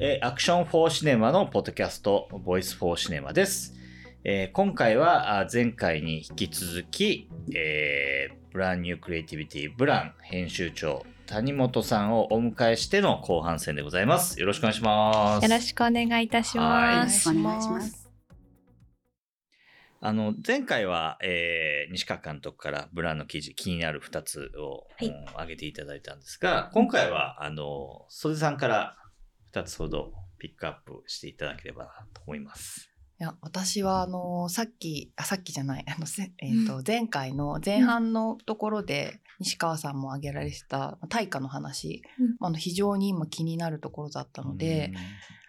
えーアクション・フォー・シネマのポッドキャスト、ボイス・フォー・シネマです。えー今回はあ前回に引き続き、えーブランニュークリエイティビティブラン編集長谷本さんをお迎えしての後半戦でございます。よろしくお願いします。よろしくお願いいたしはいます。お願いします。あの前回は、えー西川監督からブランの記事気になる2つを、はいうん挙げていただいたんですが今回はあの袖さんから2つほどピックアップしていただければなと思います。いや、私は、あの、さっき、あ、さっきじゃない、あの、せえっ、と、前回の前半のところで、西川さんも挙げられてた大化の話、うん。あの、非常に今気になるところだったので、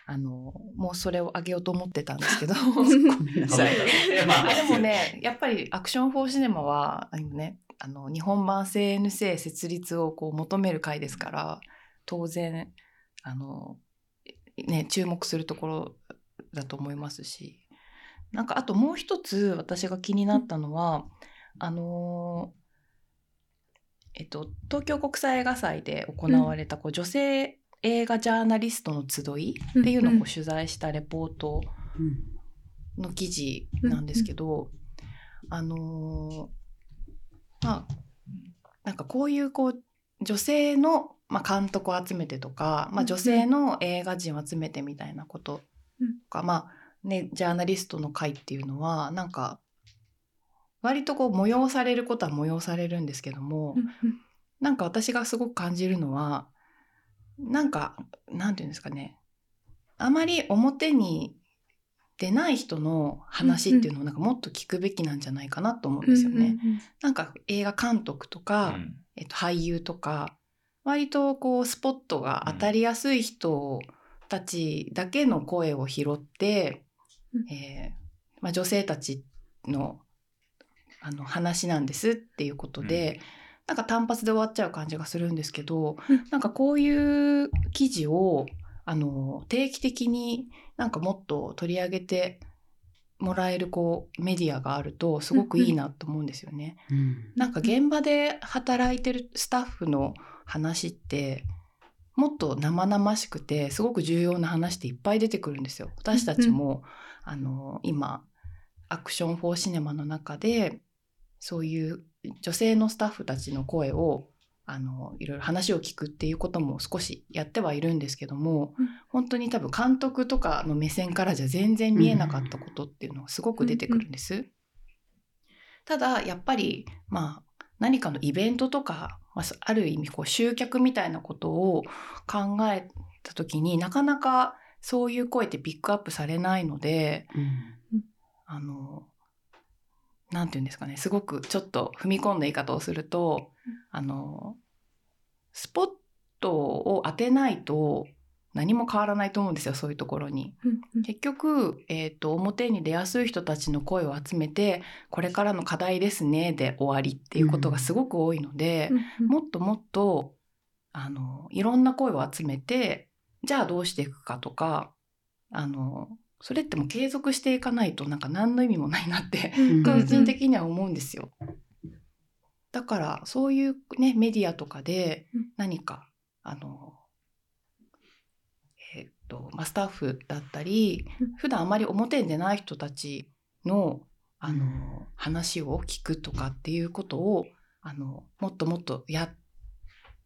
あの、もうそれを挙げようと思ってたんですけど、ごめんなうん、さい。でもね、やっぱりアクション・フォー・シネマは、あのね、あの、日本版 CNC 設立をこう求める会ですから、当然、あの、ね、注目するところだと思いますし、なんかあともう一つ私が気になったのは、あのえっと、東京国際映画祭で行われたこう女性映画ジャーナリストの集いっていうのをこう取材したレポートの記事なんですけど、あのーまあなんかこういうこう女性の、まあ、監督を集めてとか、まあ、女性の映画人を集めてみたいなこととか、まあねジャーナリストの会っていうのはなんか割とこう催されることは催されるんですけども、なんか私がすごく感じるのはなんかなんていうんですかねあまり表に出ない人の話っていうのをなんかもっと聞くべきなんじゃないかなと思うんですよね。なんか映画監督とか、うん。えっと、俳優とか割とこうスポットが当たりやすい人たちだけの声を拾って、うん。えーまあ、女性たちのあの話なんですっていうことで、なんか単発で終わっちゃう感じがするんですけど、うん。なんかこういう記事をあの定期的になんかもっと取り上げてもらえるこうメディアがあるとすごくいいなと思うんですよね。なんか現場で働いてるスタッフの話ってもっと生々しくてすごく重要な話っていっぱい出てくるんですよ。私たちも、あの今アクション・フォー・シネマの中でそういう女性のスタッフたちの声をあのいろいろ話を聞くっていうことも少しやってはいるんですけども、うん本当に多分監督とかの目線からじゃ全然見えなかったことっていうのがすごく出てくるんです。ただやっぱりまあ何かのイベントとか、まあ、ある意味こう集客みたいなことを考えた時になかなかそういう声ってピックアップされないのであの何て言うんですかね。すごくちょっと踏み込んだ言い方をするとあのスポットを当てないと何も変わらないと思うんですよそういうところに。結局、えー、と表に出やすい人たちの声を集めてこれからの課題ですねで終わりっていうことがすごく多いので、もっともっとあのいろんな声を集めてじゃあどうしていくかとかあのそれってもう継続していかないとなんか何の意味もないなって個人的には思うんですよ。だからそういうねメディアとかでうん何かあのとまあスタッフだったりうん。普段あまり表に出ない人たちのあの、うん。話を聞くとかっていうことをあのもっともっとやっ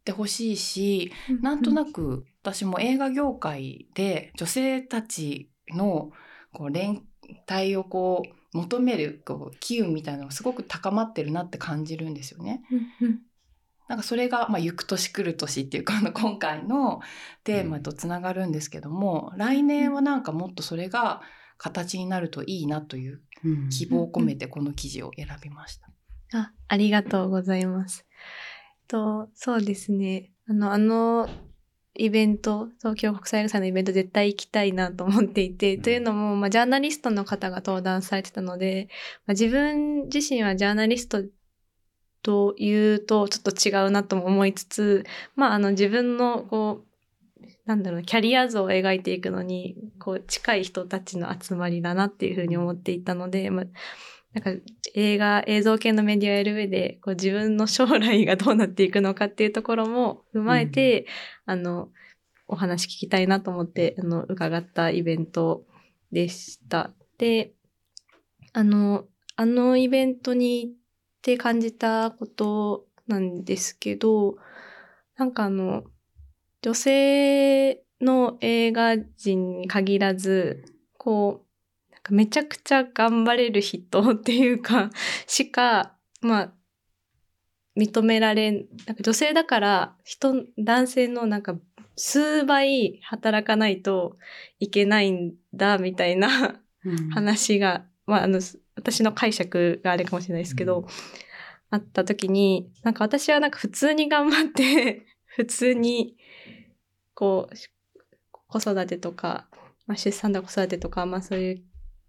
てほしいしなんとなく私も映画業界で女性たちのこう連帯をこう求めるこう機運みたいなのがすごく高まってるなって感じるんですよね。なんかそれが、まあ、行く年来る年っていうかあの今回のテーマとつながるんですけども、来年はなんかもっとそれが形になるといいなという希望を込めてこの記事を選びました。あ、ありがとうございます。と、そうですね。あの、あの、イベント、東京国際映画祭のイベント絶対行きたいなと思っていて、うんというのも、まあ、ジャーナリストの方が登壇されてたので、まあ、自分自身はジャーナリストというとちょっと違うなとも思いつつ、まあ、あの自分のこう、なんだろう、キャリア像を描いていくのに、こう、近い人たちの集まりだなっていうふうに思っていたので、まあ、なんか映画、映像系のメディアをやる上で、こう自分の将来がどうなっていくのかっていうところも踏まえて、あの、お話聞きたいなと思って、あの、伺ったイベントでした。で、あの、あのイベントに行って感じたことなんですけど、なんかあの、女性の映画人に限らず、こう、なんかめちゃくちゃ頑張れる人っていうか、しか、まあ、認められん、なんか女性だから、人、男性のなんか数倍働かないといけないんだ、みたいなうん。話が、まあ、あの、私の解釈があれかもしれないですけど、うん。あった時に、なんか私はなんか普通に頑張って、普通に、こう、し子育てとか、まあ、出産とか子育てとか、まあそういう、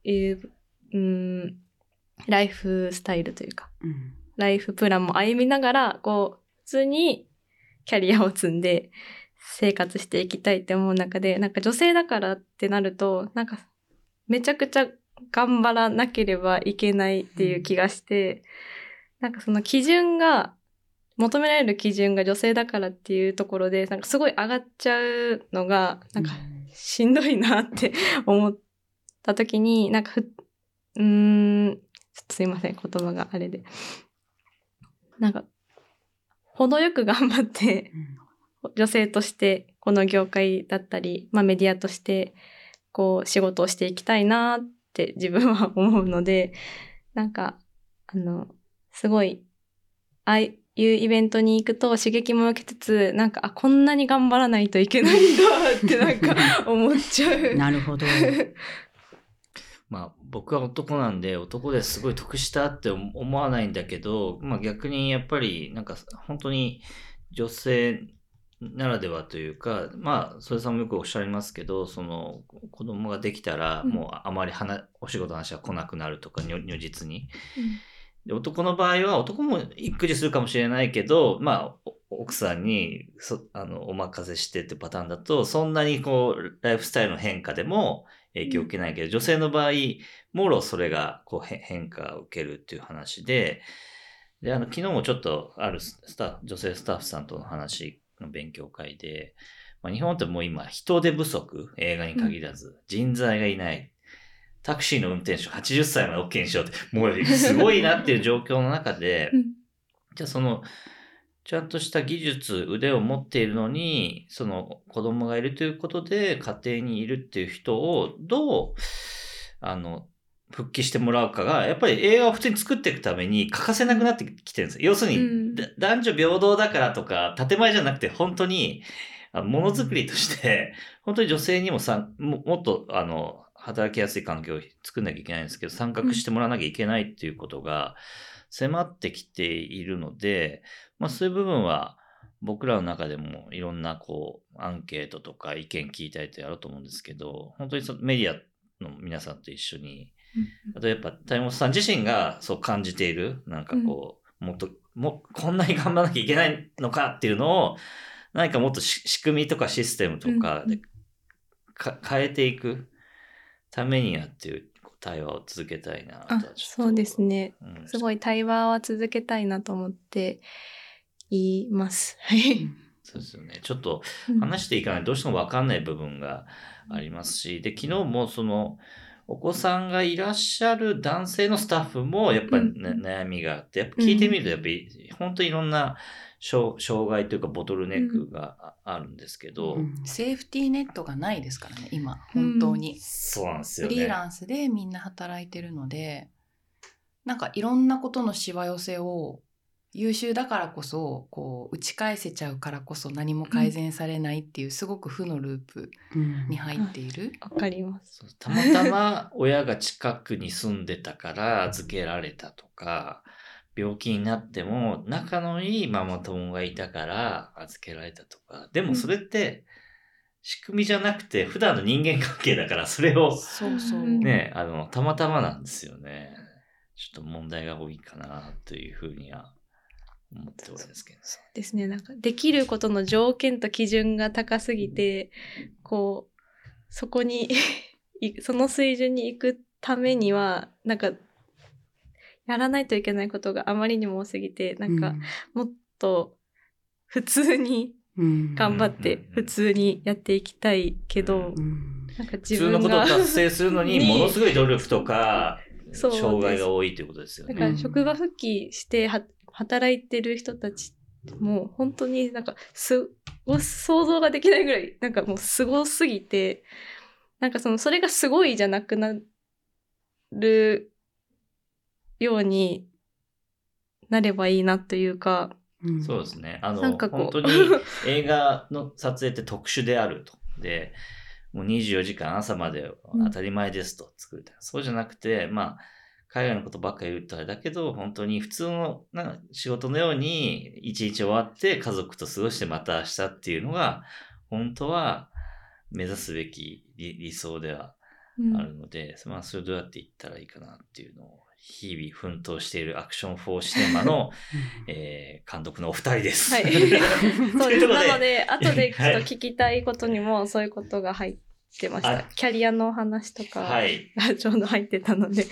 いううん、ライフスタイルというか、うん。ライフプランも歩みながら、こう、普通にキャリアを積んで生活していきたいって思う中で、なんか女性だからってなると、なんかめちゃくちゃ頑張らなければいけないっていう気がして、なんかその基準が、求められる基準が女性だからっていうところで、なんかすごい上がっちゃうのが、なんかしんどいなって思った時に、なんかふ、うん、すいません、言葉があれで。なんか、程よく頑張って、女性としてこの業界だったり、まあメディアとして、こう仕事をしていきたいなって自分は 思うので、なんか、あの、すごい、ああいうイベントに行くと刺激も受けつつ、なんか、あ、こんなに頑張らないといけないんだってなんか 思っちゃう。なるほど。まあ僕は男なんで男ですごい得したって思わないんだけど、まあ逆にやっぱりなんか本当に女性ならではというか、まあ、それさんもよくおっしゃいますけど、その子供ができたら、うん。もうあまり話お仕事の話は来なくなるとか、如如実に。で男の場合は男も育児するかもしれないけど、まあ、お奥さんにそあのお任せしてってパターンだと、そんなにこう、ライフスタイルの変化でも影響を受けないけど、女性の場合、もろそれがこうへ変化を受けるっていう話で、で、あの、昨日もちょっとあるスタッフ、女性スタッフさんとの話の勉強会で、まあ、日本ってもう今人手不足、映画に限らず、人材がいない。タクシーの運転手80歳まで OK にしようって、もうすごいなっていう状況の中で、うんじゃあその、ちゃんとした技術、腕を持っているのに、その子供がいるということで家庭にいるっていう人をどう、あの、復帰してもらうかが、やっぱり映画を普通に作っていくために欠かせなくなってきてるんですよ。要するに、うんだ男女平等だからとか、建前じゃなくて本当に、ものづくりとして、本当に女性にもさももっと、あの、働きやすい環境を作んなきゃいけないんですけど、参画してもらわなきゃいけないっていうことが迫ってきているので、まあそういう部分は僕らの中でもいろんなこうアンケートとか意見聞いたりとやろうと思うんですけど、本当にメディアの皆さんと一緒に、あとやっぱ谷本さん自身がそう感じている、なんかこう、もっと、もこんなに頑張らなきゃいけないのかっていうのを、何かもっとし仕組みとかシステムとかでか変えていくためにはっていう対話を続けたいなとそうですね。うんすごい対話は続けたいなと思っています。はい。そうですよね。ちょっとうん話していかないとどうしても分かんない部分がありますし、で、昨日もその、お子さんがいらっしゃる男性のスタッフもやっぱり、ねうん悩みがあって、やっぱ聞いてみるとやっぱり本当にいろんな障障害というかボトルネックがああるんですけど、うんセーフティーネットがないですからね今本当に、そうなんですよね。フリーランスでみんな働いてるのでなんかいろんなことのしわ寄せを優秀だからこそこう打ち返せちゃうからこそ何も改善されないっていうすごく負のループうんに入っている。わかります。たまたま親が近くに住んでたから預けられたとか、病気になっても仲のいいママ友がいたから預けられたとか、でもそれって仕組みじゃなくて普段の人間関係だからそれをそうそう。うんね、あの、たまたまなんですよね。ちょっと問題が多いかなというふうには思っておるんですけど。ですね。なんか、できることの条件と基準が高すぎて、こう、そこに い、その水準に行くためには、なんか、やらないといけないことがあまりにも多すぎて、なんか、もっと普通に頑頑張って普通にやっていきたいけど、うん。なんか普通のことを達成するのに、に ものすごい努力とか、障害が多いということですよね。だから職場復帰しては働いてる人たちも本当になんかすご想像ができないぐらいなんかもうすごすぎてなんかそのそれがすごいじゃなくなるようになればいいなというかうんそうですね。あの、なんかこう本当に 映画の撮影って特殊であると。で、もう24時間朝まで当たり前ですと作る、そうじゃなくて、まあ、海外のことばっかり言うとあれだけど、本当に普通のな仕事のように一日終わって家族と過ごしてまた明日っていうのが、本当は目指すべき理理想ではうんあるので、まあ、それをどうやっていったらいいかなっていうのを、日々奮闘しているアクション4シネマの、えー監督のお二人です。はい。と そうで。すなので後でちょっと聞きたいことにもそういうことが入ってました、はいキャリアの話とかはい。がちょうど入ってたので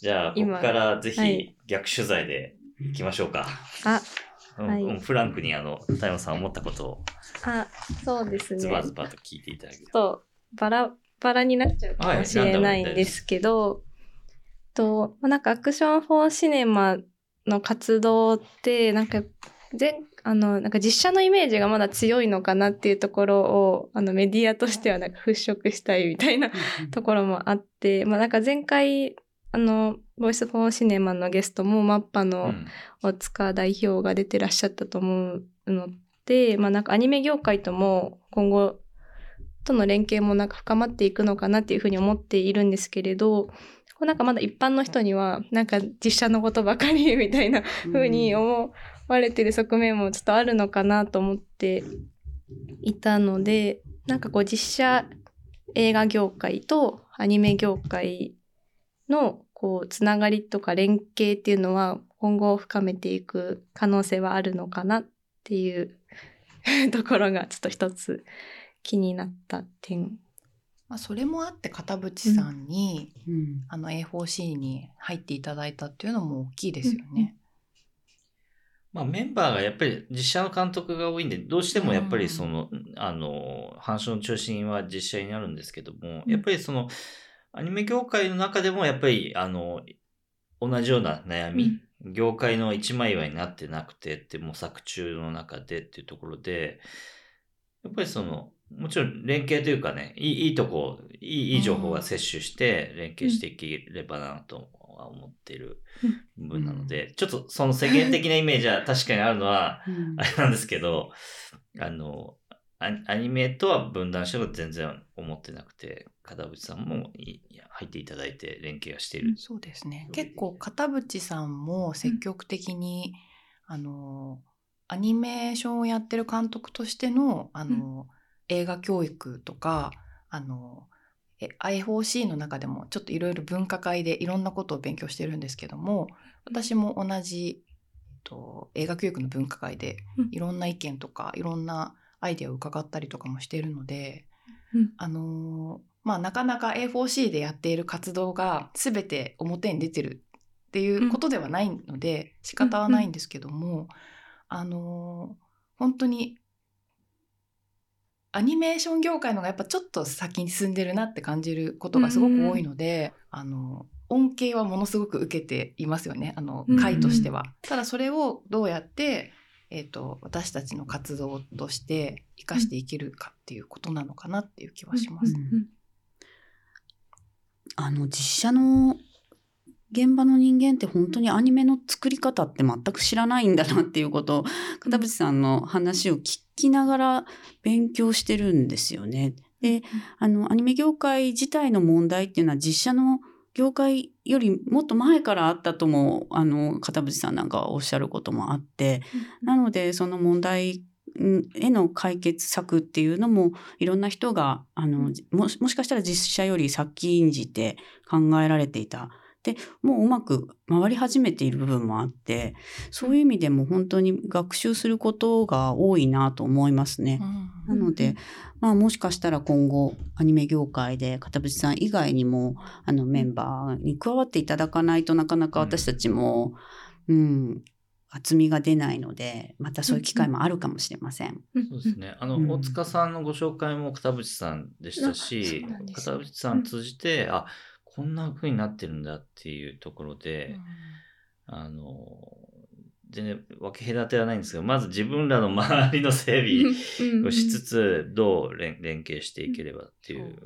じゃあ、ここ今からぜひはい。逆取材で行きましょうか。あうんはい。うんフランクにあの、太陽さん思ったことを。あそうですね。ズバズバと聞いていただけるちょっとバラバラになっちゃうかもしれないんですけど、とまあなんかアクション・フォー・シネマの活動ってなんか全あのなんか実写のイメージがまだ強いのかなっていうところをあのメディアとしてはなんか払拭したいみたいなところもあって、まあ、なんか前回あのボイス・フォー・シネマのゲストもマッパうのん大塚代表が出てらっしゃったと思うので、まあなんかアニメ業界とも今後との連携もなんか深まっていくのかなっていうふうに思っているんですけれど、こうなんかまだ一般の人にはなんか実写のことばかりみたいな風に思われてる側面もちょっとあるのかなと思っていたので、なんかこう実写映画業界とアニメ業界のこうつながりとか連携っていうのは今後深めていく可能性はあるのかなっていうところがちょっと一つ気になった点。まあ、それもあって片渕さんに、うんあの A4C に入っていただいたっていうのも大きいですよね。まあ、メンバーがやっぱり実写の監督が多いんで、どうしてもやっぱりその、あの、反射の中心は実写になるんですけども、うん。やっぱりその、アニメ業界の中でもやっぱり、あの、同じような悩み、業界の一枚岩になってなくてって模索中の中でっていうところで、やっぱりその、もちろん連携というかね、いいいいとこ、いいいい情報が摂取して連携していければなとは思っている部分なので、ちょっとその世間的なイメージは 確かにあるのは、うん。あれなんですけど、あの、アアニメとは分断してると全然思ってなくて、片渕さんも入っていただいて連携はしている。そうですね。結構片渕さんも積極的に、あのアニメーションをやってる監督としてのあの、映画教育とかあのえ I4C の中でもちょっといろいろ分科会でいろんなことを勉強してるんですけども私も同じ、えっと、映画教育の分科会でうん。いろんな意見とかいろんなアイデアを伺ったりとかもしているので、うん。あのーまあなかなか A4C でやっている活動が全て表に出てるっていうことではないので、仕方はないんですけども、あのー本当にアニメーション業界の方がやっぱちょっと先に進んでるなって感じることがすごく多いので、あの恩恵はものすごく受けていますよね。あのうん会としては。ただそれをどうやって、えー、と私たちの活動として生かしていけるかっていうことなのかなっていう気はします。うんあの実写の現場の人間って本当にアニメの作り方って全く知らないんだなっていうことを片渕さんの話を聞きながら勉強してるんですよね。であのアニメ業界自体の問題っていうのは実写の業界よりもっと前からあったともあの片渕さんなんかはおっしゃることもあってなのでその問題んへの解決策っていうのもいろんな人があのもしもしかしたら実写より先んじて考えられていた。でもううまく回り始めている部分もあってそういう意味でも本当に学習することが多いなと思いますね。なので、まあもしかしたら今後アニメ業界で片渕さん以外にもあのメンバーに加わっていただかないとなかなか私たちも、うん、厚みが出ないのでまたそういう機会もあるかもしれません。そうですね。あの、うん。大塚さんのご紹介も片渕さんでしたあし片渕さん通じて、あ、こんな風になってるんだっていうところで、あの、全然分け隔てはないんですけど、まず自分らの周りの整備をしつつ、どう連連携していければっていう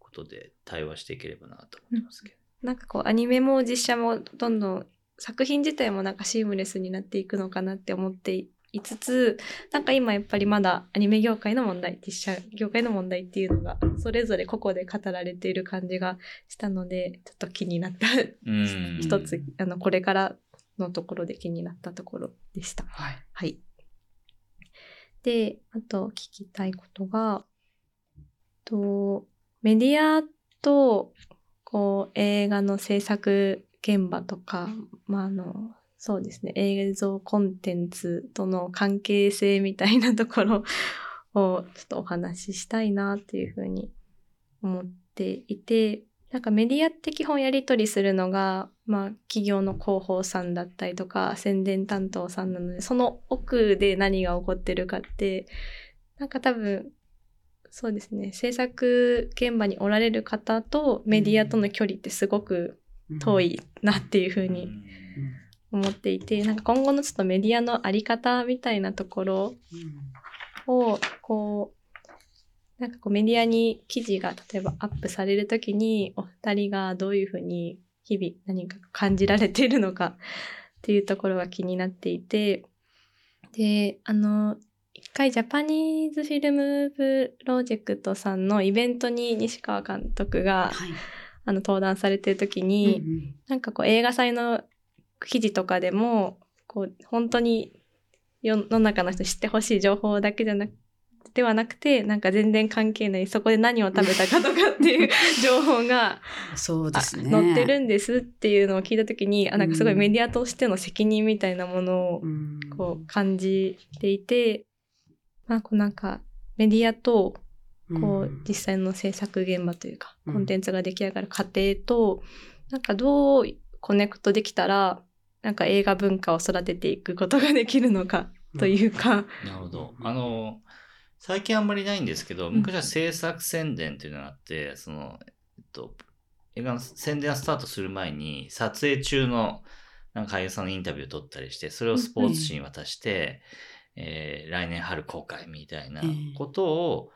ことで対話していければなと思ってますけど。なんかこうアニメも実写もどんどん作品自体もなんかシームレスになっていくのかなって思っていつつなんか今やっぱりまだアニメ業界の問題実写業界の問題っていうのがそれぞれ個々で語られている感じがしたのでちょっと気になったうん一つあのこれからのところで気になったところでした。はい。はい。で、あと聞きたいことが、とメディアとこう映画の制作現場とか、まあ、あの、そうですね、映像コンテンツとの関係性みたいなところをちょっとお話ししたいなっていうふうに思っていて、なんかメディアって基本やり取りするのが、まあ企業の広報さんだったりとか宣伝担当さんなので、その奥で何が起こってるかって、なんか多分、そうですね、制作現場におられる方とメディアとの距離ってすごく遠いなっていうふうに思っていて、なんか今後のちょっとメディアのあり方みたいなところを、こう、なんかこうメディアに記事が例えばアップされるときに、お二人がどういうふうに日々何か感じられているのか っていうところが気になっていて、で、あの、一回ジャパニーズフィルムプロジェクトさんのイベントに西川監督が、はい。あの登壇されてる時うんに、うん。なんかこう映画祭の記事とかでも、こう本当に世の中の人に知ってほしい情報だけじゃなくではなくて、なんか全然関係ない、そこで何を食べたかとかっていう 情報が、あそうですね。載ってるんですっていうのを聞いた時に、あ、なんかすごいメディアとしての責任みたいなものをうん。こう感じていて、まあこうなんかメディアとこう実際の制作現場というか、うん。コンテンツが出来上がる過程と、なんかどうコネクトできたら、なんか映画文化を育てていくことができるのかというか、なるほど。あの、最近あんまりないんですけど、昔は制作宣伝っていうのがあって、その、えっと、映画の宣伝がスタートする前に、撮影中のなんか俳優さんのインタビューを取ったりして、それをスポーツ紙に渡して、えー来年春公開みたいなことを、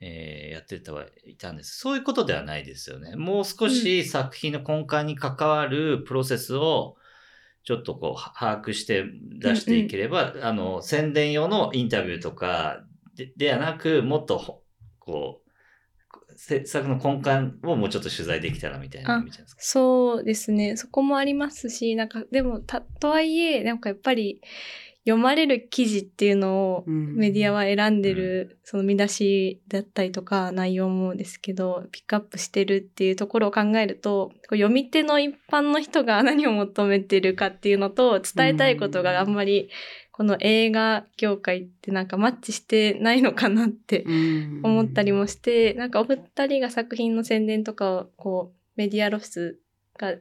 えーやってたはいたんです。そういうことではないですよね。もう少し作品の根幹に関わるプロセスを、ちょっとこう、把握して出していければ、あの、宣伝用のインタビューとかでではなく、もっとほ、こう、制作の根幹をもうちょっと取材できたらみたいな。そうですね、そこもありますし、なんかでも、た、とはいえ、なんかやっぱり読まれる記事っていうのをメディアは選んでる、その見出しだったりとか内容もですけど、ピックアップしてるっていうところを考えると、こう読み手の一般の人が何を求めてるかっていうのと、伝えたいことがあんまり、この映画業界ってなんかマッチしてないのかなって思ったりもして、なんかお二人が作品の宣伝とかをこうメディア露出が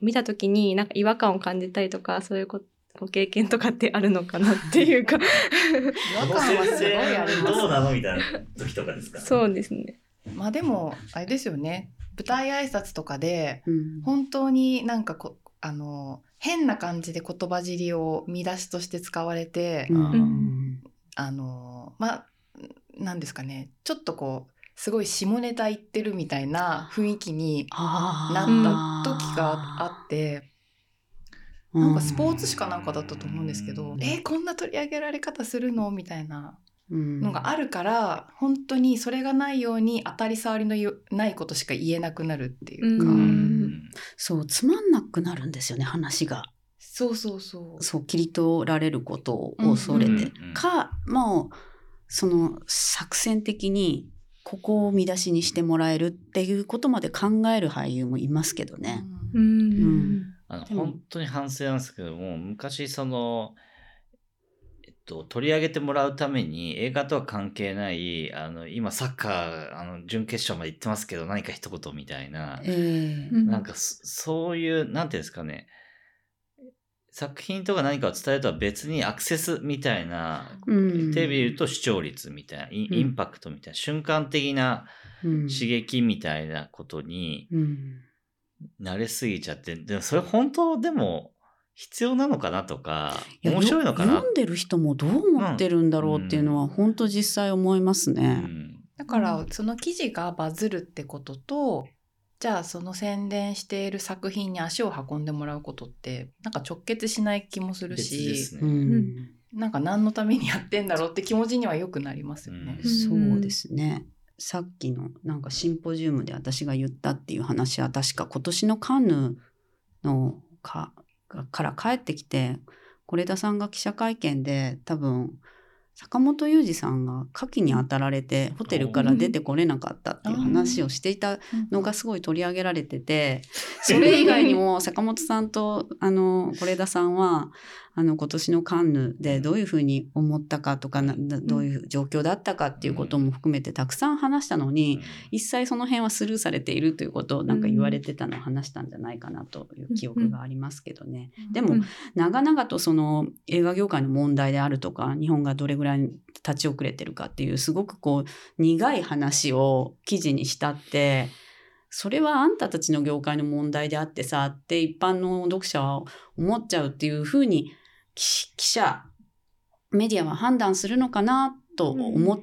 見たときになんか違和感を感じたりとかそういうこご経験とかってあるのかなっていうか。違和感はすごいありますどうなのみたいな時とかですか？そうですね。まあでもあれですよね。舞台挨拶とかでうん。本当になんかこあの変な感じで言葉尻を見出しとして使われて、うん。あのまあなんですかね。ちょっとこうすごい下ネタ言ってるみたいな雰囲気にあなーった時があってなんかスポーツ誌かなんかだったと思うんですけど、うん。えーこんな取り上げられ方するの？みたいなうん。のがあるから、本当にそれがないように当たり障りのよないことしか言えなくなるっていうか、ううん。んそうつまんなくなるんですよね話が。そうそうそう。そう切り取られることを恐れて、うん。うんうんかもうその作戦的にここを見出しにしてもらえるっていうことまで考える俳優もいますけどね。ううん。ん。あの本当に反省なんですけども昔その、えっと、取り上げてもらうために映画とは関係ないあの今サッカーあの準決勝まで行ってますけど何か一言みたいな、ええ。うん。なんかそそういうなんていうんですかね作品とか何かを伝えるとは別にアクセスみたいな、うん。テレビで言うと視聴率みたいな、インうん。インパクトみたいな、瞬間的なうん。刺激みたいなことにうん慣れすぎちゃって、でもそれ本当でも必要なのかなとか、面白いのかな？読んでる人もどう思ってるんだろうっていうのは、本当実際思いますうね。んだからその記事がバズるってこととじゃあその宣伝している作品に足を運んでもらうことってなんか直結しない気もする別ですし、ね。うんなんか何のためにやってんだろうって気持ちにはよくなりますよね。うんそうですね。さっきのなんかシンポジウムで私が言ったっていう話は確か今年のカンヌのかから帰ってきて是枝さんが記者会見で多分坂本雄二さんが火器に当たられてホテルから出てこれなかったっていう話をしていたのがすごい取り上げられててそれ以外にも坂本さんとあの是枝さんはあの今年のカンヌでどういうふうに思ったかとかどういう状況だったかっていうことも含めてたくさん話したのに、一切その辺はスルーされているということをなんか言われてたのを話したんじゃないかなという記憶がありますけどね。でもうん。長々とその映画業界の問題であるとか日本がどれぐらい立ち遅れてるかっていうすごくこう苦い話を記事にしたってそれはあんたたちの業界の問題であってさって一般の読者は思っちゃうっていうふうに記記者メディアは判断するのかなと思っ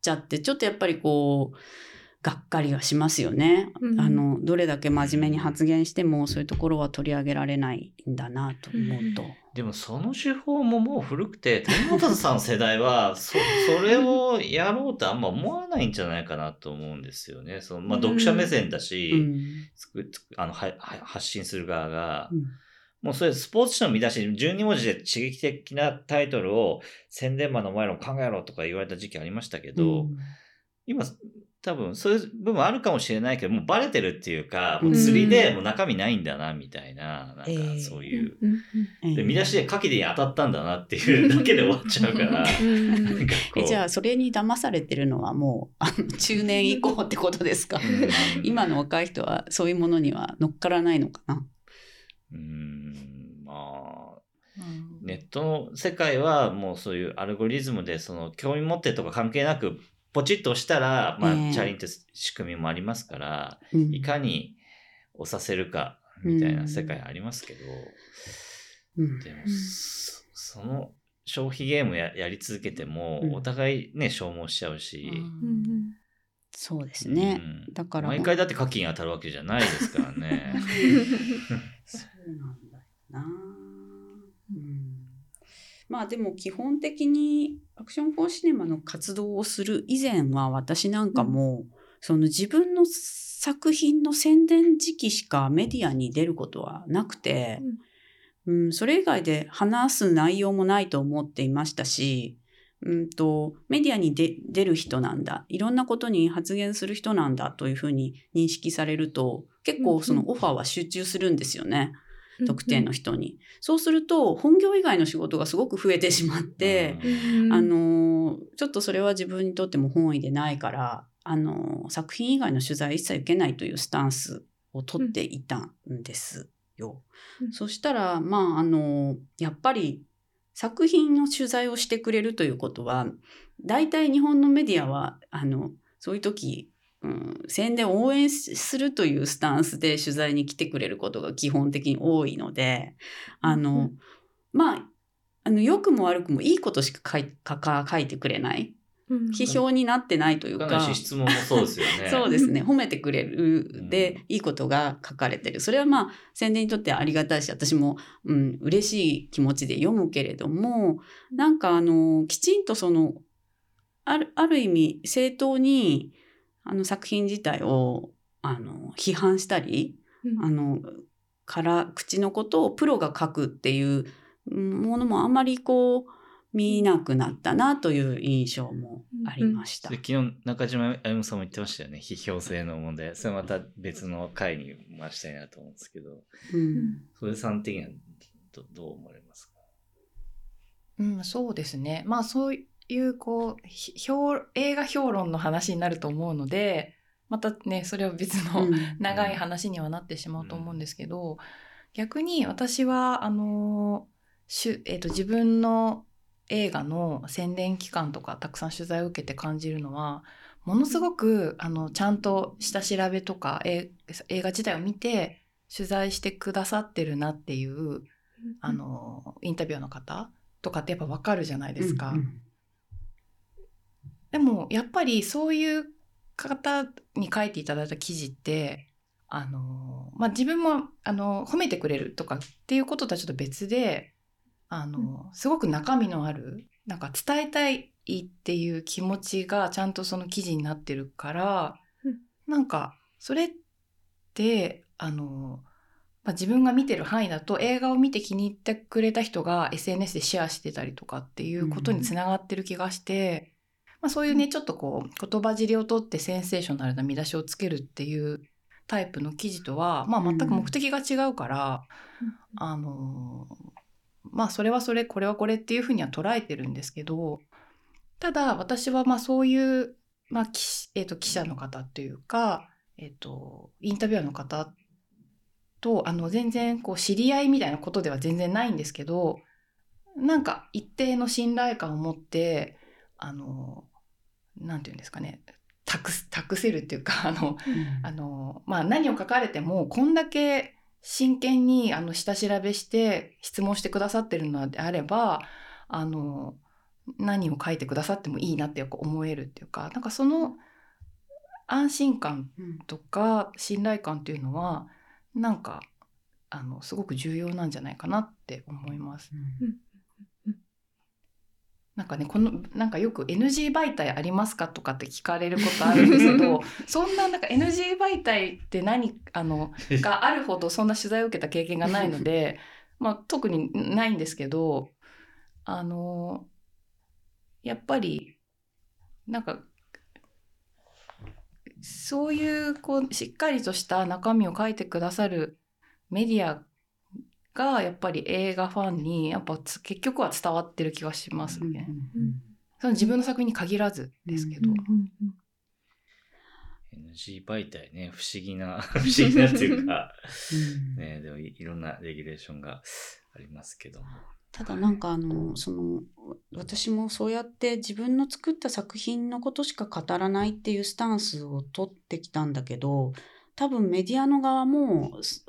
ちゃって、ちょっとやっぱりこうがっかりはしますよね。うん。あのどれだけ真面目に発言してもそういうところは取り上げられないんだなと思うと。でもその手法ももう古くて、谷本さんの世代は そ、それをやろうとあんま思わないんじゃないかなと思うんですよね。そのまあ、うん。読者目線だうし、あのはは発信する側が、うんもうそれスポーツ紙の見出し、12文字で刺激的なタイトルを宣伝マンの前の考えろとか言われた時期ありましたけど、今、多分そういう部分あるかもしれないけど、もうバレてるっていうか、もう釣りでもう中身ないんだな、みたいな、なんかええ。そういう。うんええ。で見出しで牡蠣で当たったんだなっていうだけで終わっちゃうから、じゃあそれに騙されてるのはもうあの中年以降ってことですか？うん。今の若い人はそういうものには乗っからないのかな？うんネットの世界はもうそういうアルゴリズムでその興味持ってとか関係なくポチッと押したら、まあ、ええ。チャリンって仕組みもありますから、うん。いかに押させるかみたいな世界ありますけど、うん。でも、そその消費ゲームややり続けても、うん。お互いね、消耗しちゃうし、うん。そうですね、うん。だから毎回だって課金当たるわけじゃないですからね。そうなんだよな、うん、まあでも基本的にアクション・フォー・シネマの活動をする以前は私なんかも、その自分の作品の宣伝時期しかメディアに出ることはなくて、うん、それ以外で話す内容もないと思っていましたし、うんと、メディアに出出る人なんだ、いろんなことに発言する人なんだというふうに認識されると、結構そのオファーは集中するんですよね。特定の人に。そうすると、本業以外の仕事がすごく増えてしまって、うんあのーちょっとそれは自分にとっても本意でないから、あのー作品以外の取材は一切受けないというスタンスを取っていたんですよ。うんそしたら、まあ、あのーやっぱり作品の取材をしてくれるということは、大体日本のメディアは、あの、そういう時、うん、宣伝を応援するというスタンスで取材に来てくれることが基本的に多いので、あの、まあ、あの、良くも悪くもいいことしか書い書か書いてくれない。うん批評になってないというかか質問もそうですよね。そうですね。褒めてくれるうんで、いいことが書かれてる。それはまあ、宣伝にとってありがたいし、私も、うん、嬉しい気持ちで読むけれども、なんかあの、きちんとその、ある、ある意味、正当に、あの作品自体を、あの、批判したり、うんあの、から、口のことをプロが書くっていううんものもあんまりこう、見なくなったなという印象もありました。で昨日中島歩夢さんも言ってましたよね。批評性の問題。それまた別の回に回したいなと思うんですけど、うんそれさん的にはどどう思われますか？うん、そうですね。まあそういうこう映画評論の話になると思うのでまたねそれは別のうん。長い話にはなってしまうと思うんですけど、逆に私はあのしゅ、えー、と自分の映画の宣伝期間とかたくさん取材を受けて感じるのはものすごくあのちゃんと下調べとかえ映画自体を見て取材してくださってるなっていうあのインタビュアーの方とかってやっぱ分かるじゃないですか。うんうんでもやっぱりそういう方に書いていただいた記事ってあの、まあ、自分もあの褒めてくれるとかっていうこととはちょっと別であの、すごく中身のあるなんか伝えたいっていう気持ちがちゃんとその記事になってるから、うん。なんかそれってあの、まあ、自分が見てる範囲だと映画を見て気に入ってくれた人が SNS でシェアしてたりとかっていうことにつながってる気がして、まあ、そういうねちょっとこう言葉尻を取ってセンセーショナルな見出しをつけるっていうタイプの記事とは、まあ、全く目的が違うから、あのまあそれはそれこれはこれっていうふうには捉えてるんですけどただ私はまあそういう、まあ記えー、と記者の方というか、えー、とインタビュアーの方とあの全然こう知り合いみたいなことでは全然ないんですけどなんか一定の信頼感を持ってあのなんていうんですかね。託す託せるっていうか あのあの、まあ、何を書かれてもこんだけ真剣にあの下調べして質問してくださってるのであればあの何を書いてくださってもいいなって思えるっていうかなんかその安心感うん。とか信頼感っていうのはなんかあのすごく重要なんじゃないかなって思います。なんかねこのなんかよく NG 媒体ありますかとかって聞かれることあるんですけど そんななんか NG 媒体って何あのがあるほどそんな取材を受けた経験がないので、まあ、特にないんですけどあのやっぱりなんかそういうこうしっかりとした中身を書いてくださるメディアがやっぱり映画ファンにやっぱつ結局は伝わってる気がしますうんね。うんその自分の作品に限らずですけど。NG 媒体ね、不思議な、不思議なっていうか、うんね、でもいいろんなレギュレーションがありますけども。ただなんかあのその私もそうやって自分の作った作品のことしか語らないっていうスタンスを取ってきたんだけど多分メディアの側もす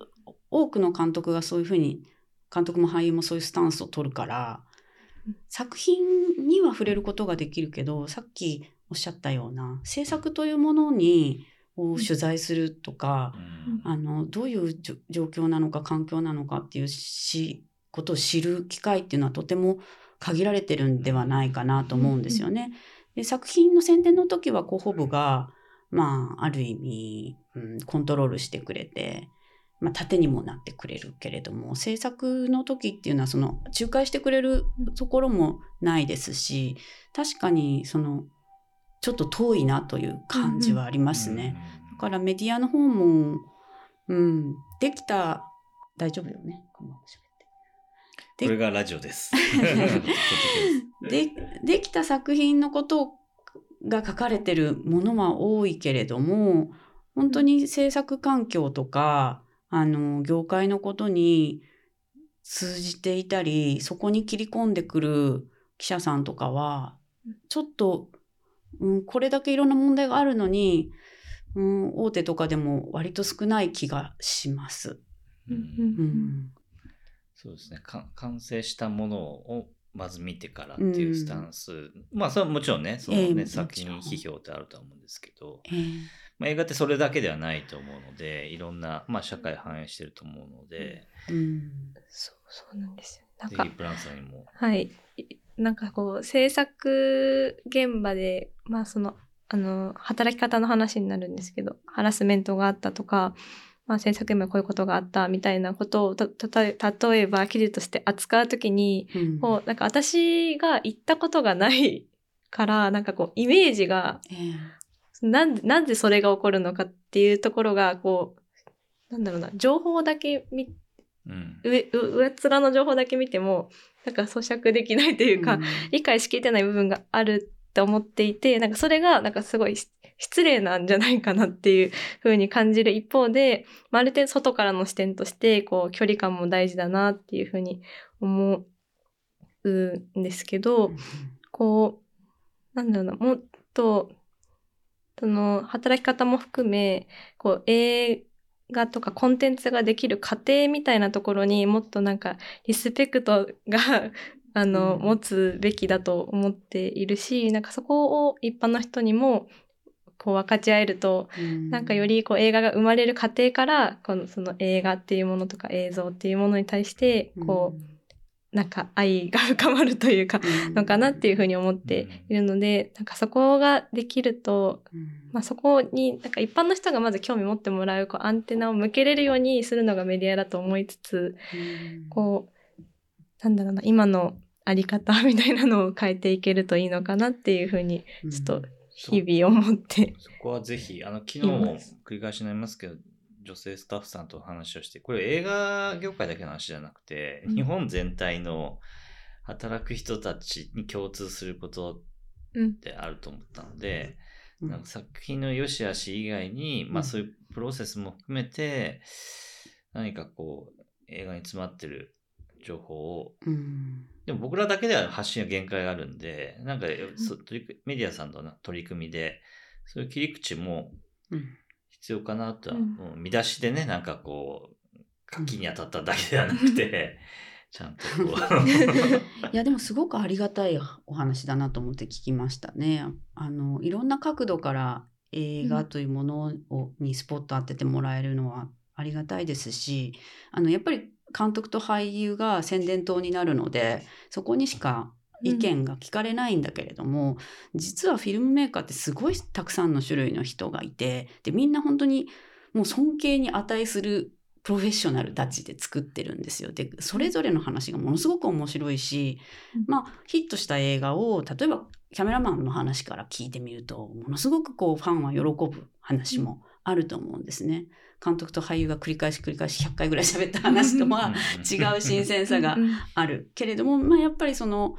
多くの監督がそういうふうに監督も俳優もそういうスタンスを取るからうん作品には触れることができるけどさっきおっしゃったような制作というものにを取材するとか、うんあのどういう状況なのか環境なのかっていうしことを知る機会っていうのはとても限られてるんではないかなと思うんですよね。で作品の宣伝の時は広報部が、まあ、ある意味、うん、コントロールしてくれて、まあ、盾にもなってくれるけれども制作の時っていうのはその仲介してくれるところもないですし確かにそのちょっと遠いなという感じはありますね。だからメディアの方も、うん、できた、大丈夫よね。これがラジオ です。で、できた作品のことが書かれてるものは多いけれども、本当に制作環境とか、あの、業界のことに通じていたり、そこに切り込んでくる記者さんとかは、ちょっと、うん、これだけいろんな問題があるのに、うん、大手とかでも割と少ない気がします。うんうん。そうですね。か完成したものをまず見てからっていうスタンス、まあそれはもちろんねそのね、ええ作品批評ってあるとは思うんですけど、えーまあ、映画ってそれだけではないと思うのでいろんな、まあ、社会反映してると思うので、うんそうそうなんですよ。なんかぜひプランさんにも。はい。なんかこう、制作現場で、まあその、あの、働き方の話になるんですけど、ハラスメントがあったとか、まあ制作現場でこういうことがあったみたいなことを、た、例えば記事として扱うときに、うんこう、なんか私が言ったことがないから、なんかこう、イメージが、えーなんで、なんでそれが起こるのかっていうところが、こう、なんだろうな、情報だけ見うん。上う上っ面の情報だけ見てもなんか咀嚼できないというか、うん。理解しきれてない部分があるって思っていてなんかそれがなんかすごい失礼なんじゃないかなっていう風に感じる一方で、まあ、ある程度外からの視点としてこう距離感も大事だなっていう風に思うんですけど、こうなんだろうなもっとその働き方も含めこう映画とかコンテンツができる過程みたいなところにもっとなんかリスペクトが あの、うん。持つべきだと思っているしなんかそこを一般の人にもこう分かち合えるとなんかよりこう映画が生まれる過程からこのその映画っていうものとか映像っていうものに対してこう、なんか愛が深まるというかのかなっていうふうに思っているのでなんかそこができるとまあ、そこになんか一般の人がまず興味持ってもらうこうアンテナを向けれるようにするのがメディアだと思いつつこうなん。だろうな今のあり方みたいなのを変えていけるといいのかなっていうふうにちょっと日々思って。そこはぜひ、あの、昨日も繰り返しになりますけど、女性スタッフさんと話をして、これ映画業界だけの話じゃなくて、うん。日本全体の働く人たちに共通することうん。ってあると思ったので、うん。なんか作品の良し悪し以外に、まあうんそういうプロセスも含めて、何かこう、映画に詰まってる情報を、うん。でも僕らだけでは発信は限界があるんで、なんか、そ取り組メディアさんとの取り組みで、そういう切り口もうん必要かなとは、うんもう見出しでね、なんかこう、柿に当たっただけではなくて、ちゃんとこう。いやでも すごくありがたいお話だなと思って聞きましたね。あのいろんな角度から映画というものを、にスポット当ててもらえるのはありがたいですしあのやっぱり監督と俳優が宣伝塔になるのでそこにしか意見が聞かれないんだけれども、実はフィルムメーカーってすごいたくさんの種類の人がいてでみんな本当にもう尊敬に値するプロフェッショナルたちで作ってるんですよ。でそれぞれの話がものすごく面白いし、うん。まあヒットした映画を例えばキャメラマンの話から聞いてみるとものすごくこうファンは喜ぶ話もあると思うんですね。監督と俳優が繰り返し繰り返し100回ぐらい喋った話とは違う新鮮さがうん。あるけれども、まあ、やっぱりその、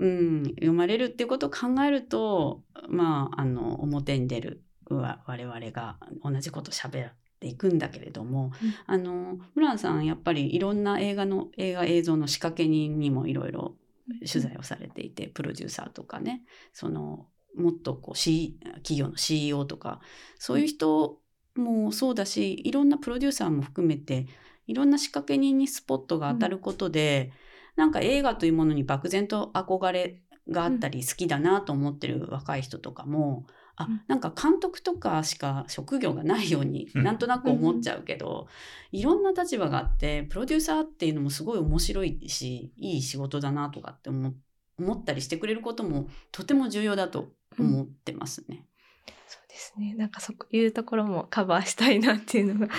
うん、読まれるっていうことを考えると、まあ、あの表に出るわ我々が同じこと喋っていくんだけれども、うん。あのムランさんやっぱりいろんな映画の映画映像の仕掛け人にもいろいろ取材をされていて、プロデューサーとかねそのもっとこう、C、企業の CEO とかそういう人もそうだしいろんなプロデューサーも含めていろんな仕掛け人にスポットが当たることで、なんか映画というものに漠然と憧れがあったり好きだなと思ってる若い人とかも、あうん。なんか監督とかしか職業がないようにうん。なんとなく思っちゃうけど、いろんな立場があってプロデューサーっていうのもすごい面白いしいい仕事だなとかって思思ったりしてくれることもとても重要だと思ってますね。そうですね。なんかそういうところもカバーしたいなっていうのがうん。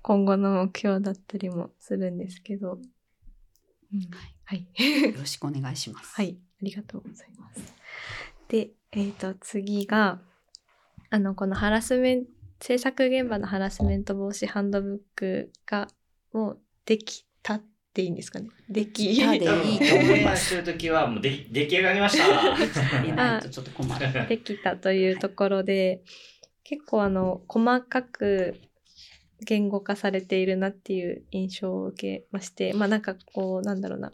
今後の目標だったりもするんですけど、うんはいよろしくお願いします。はい、ありがとうございます。で、えっ、と、次が、あの、このハラスメント、制作現場のハラスメント防止ハンドブックが、もうできたっていいんですかね？できたでいいと思いますするときはもうでき出来上がりました。言えないとちょっと困る。できたというところで、結構あの、細かく言語化されているなっていう印象を受けまして、まあなんかこう、なんだろうな。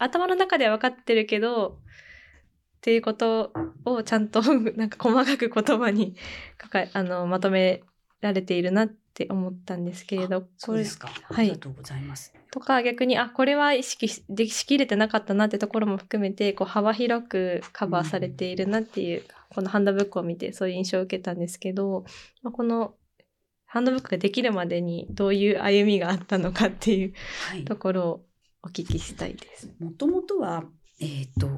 頭の中では分かってるけど、っていうことをちゃんと なんか細かく言葉に書かあのまとめられているなって思ったんですけれど、そうですか。はいありがとうございます。とか逆にあこれは意識しでしきれてなかったなってところも含めてこう幅広くカバーされているなっていう、このハンドブックを見てそういう印象を受けたんですけど、まあこのハンドブックができるまでにどういう歩みがあったのかっていうはい。ところをお聞きしたいです。もともとは、えっ、と、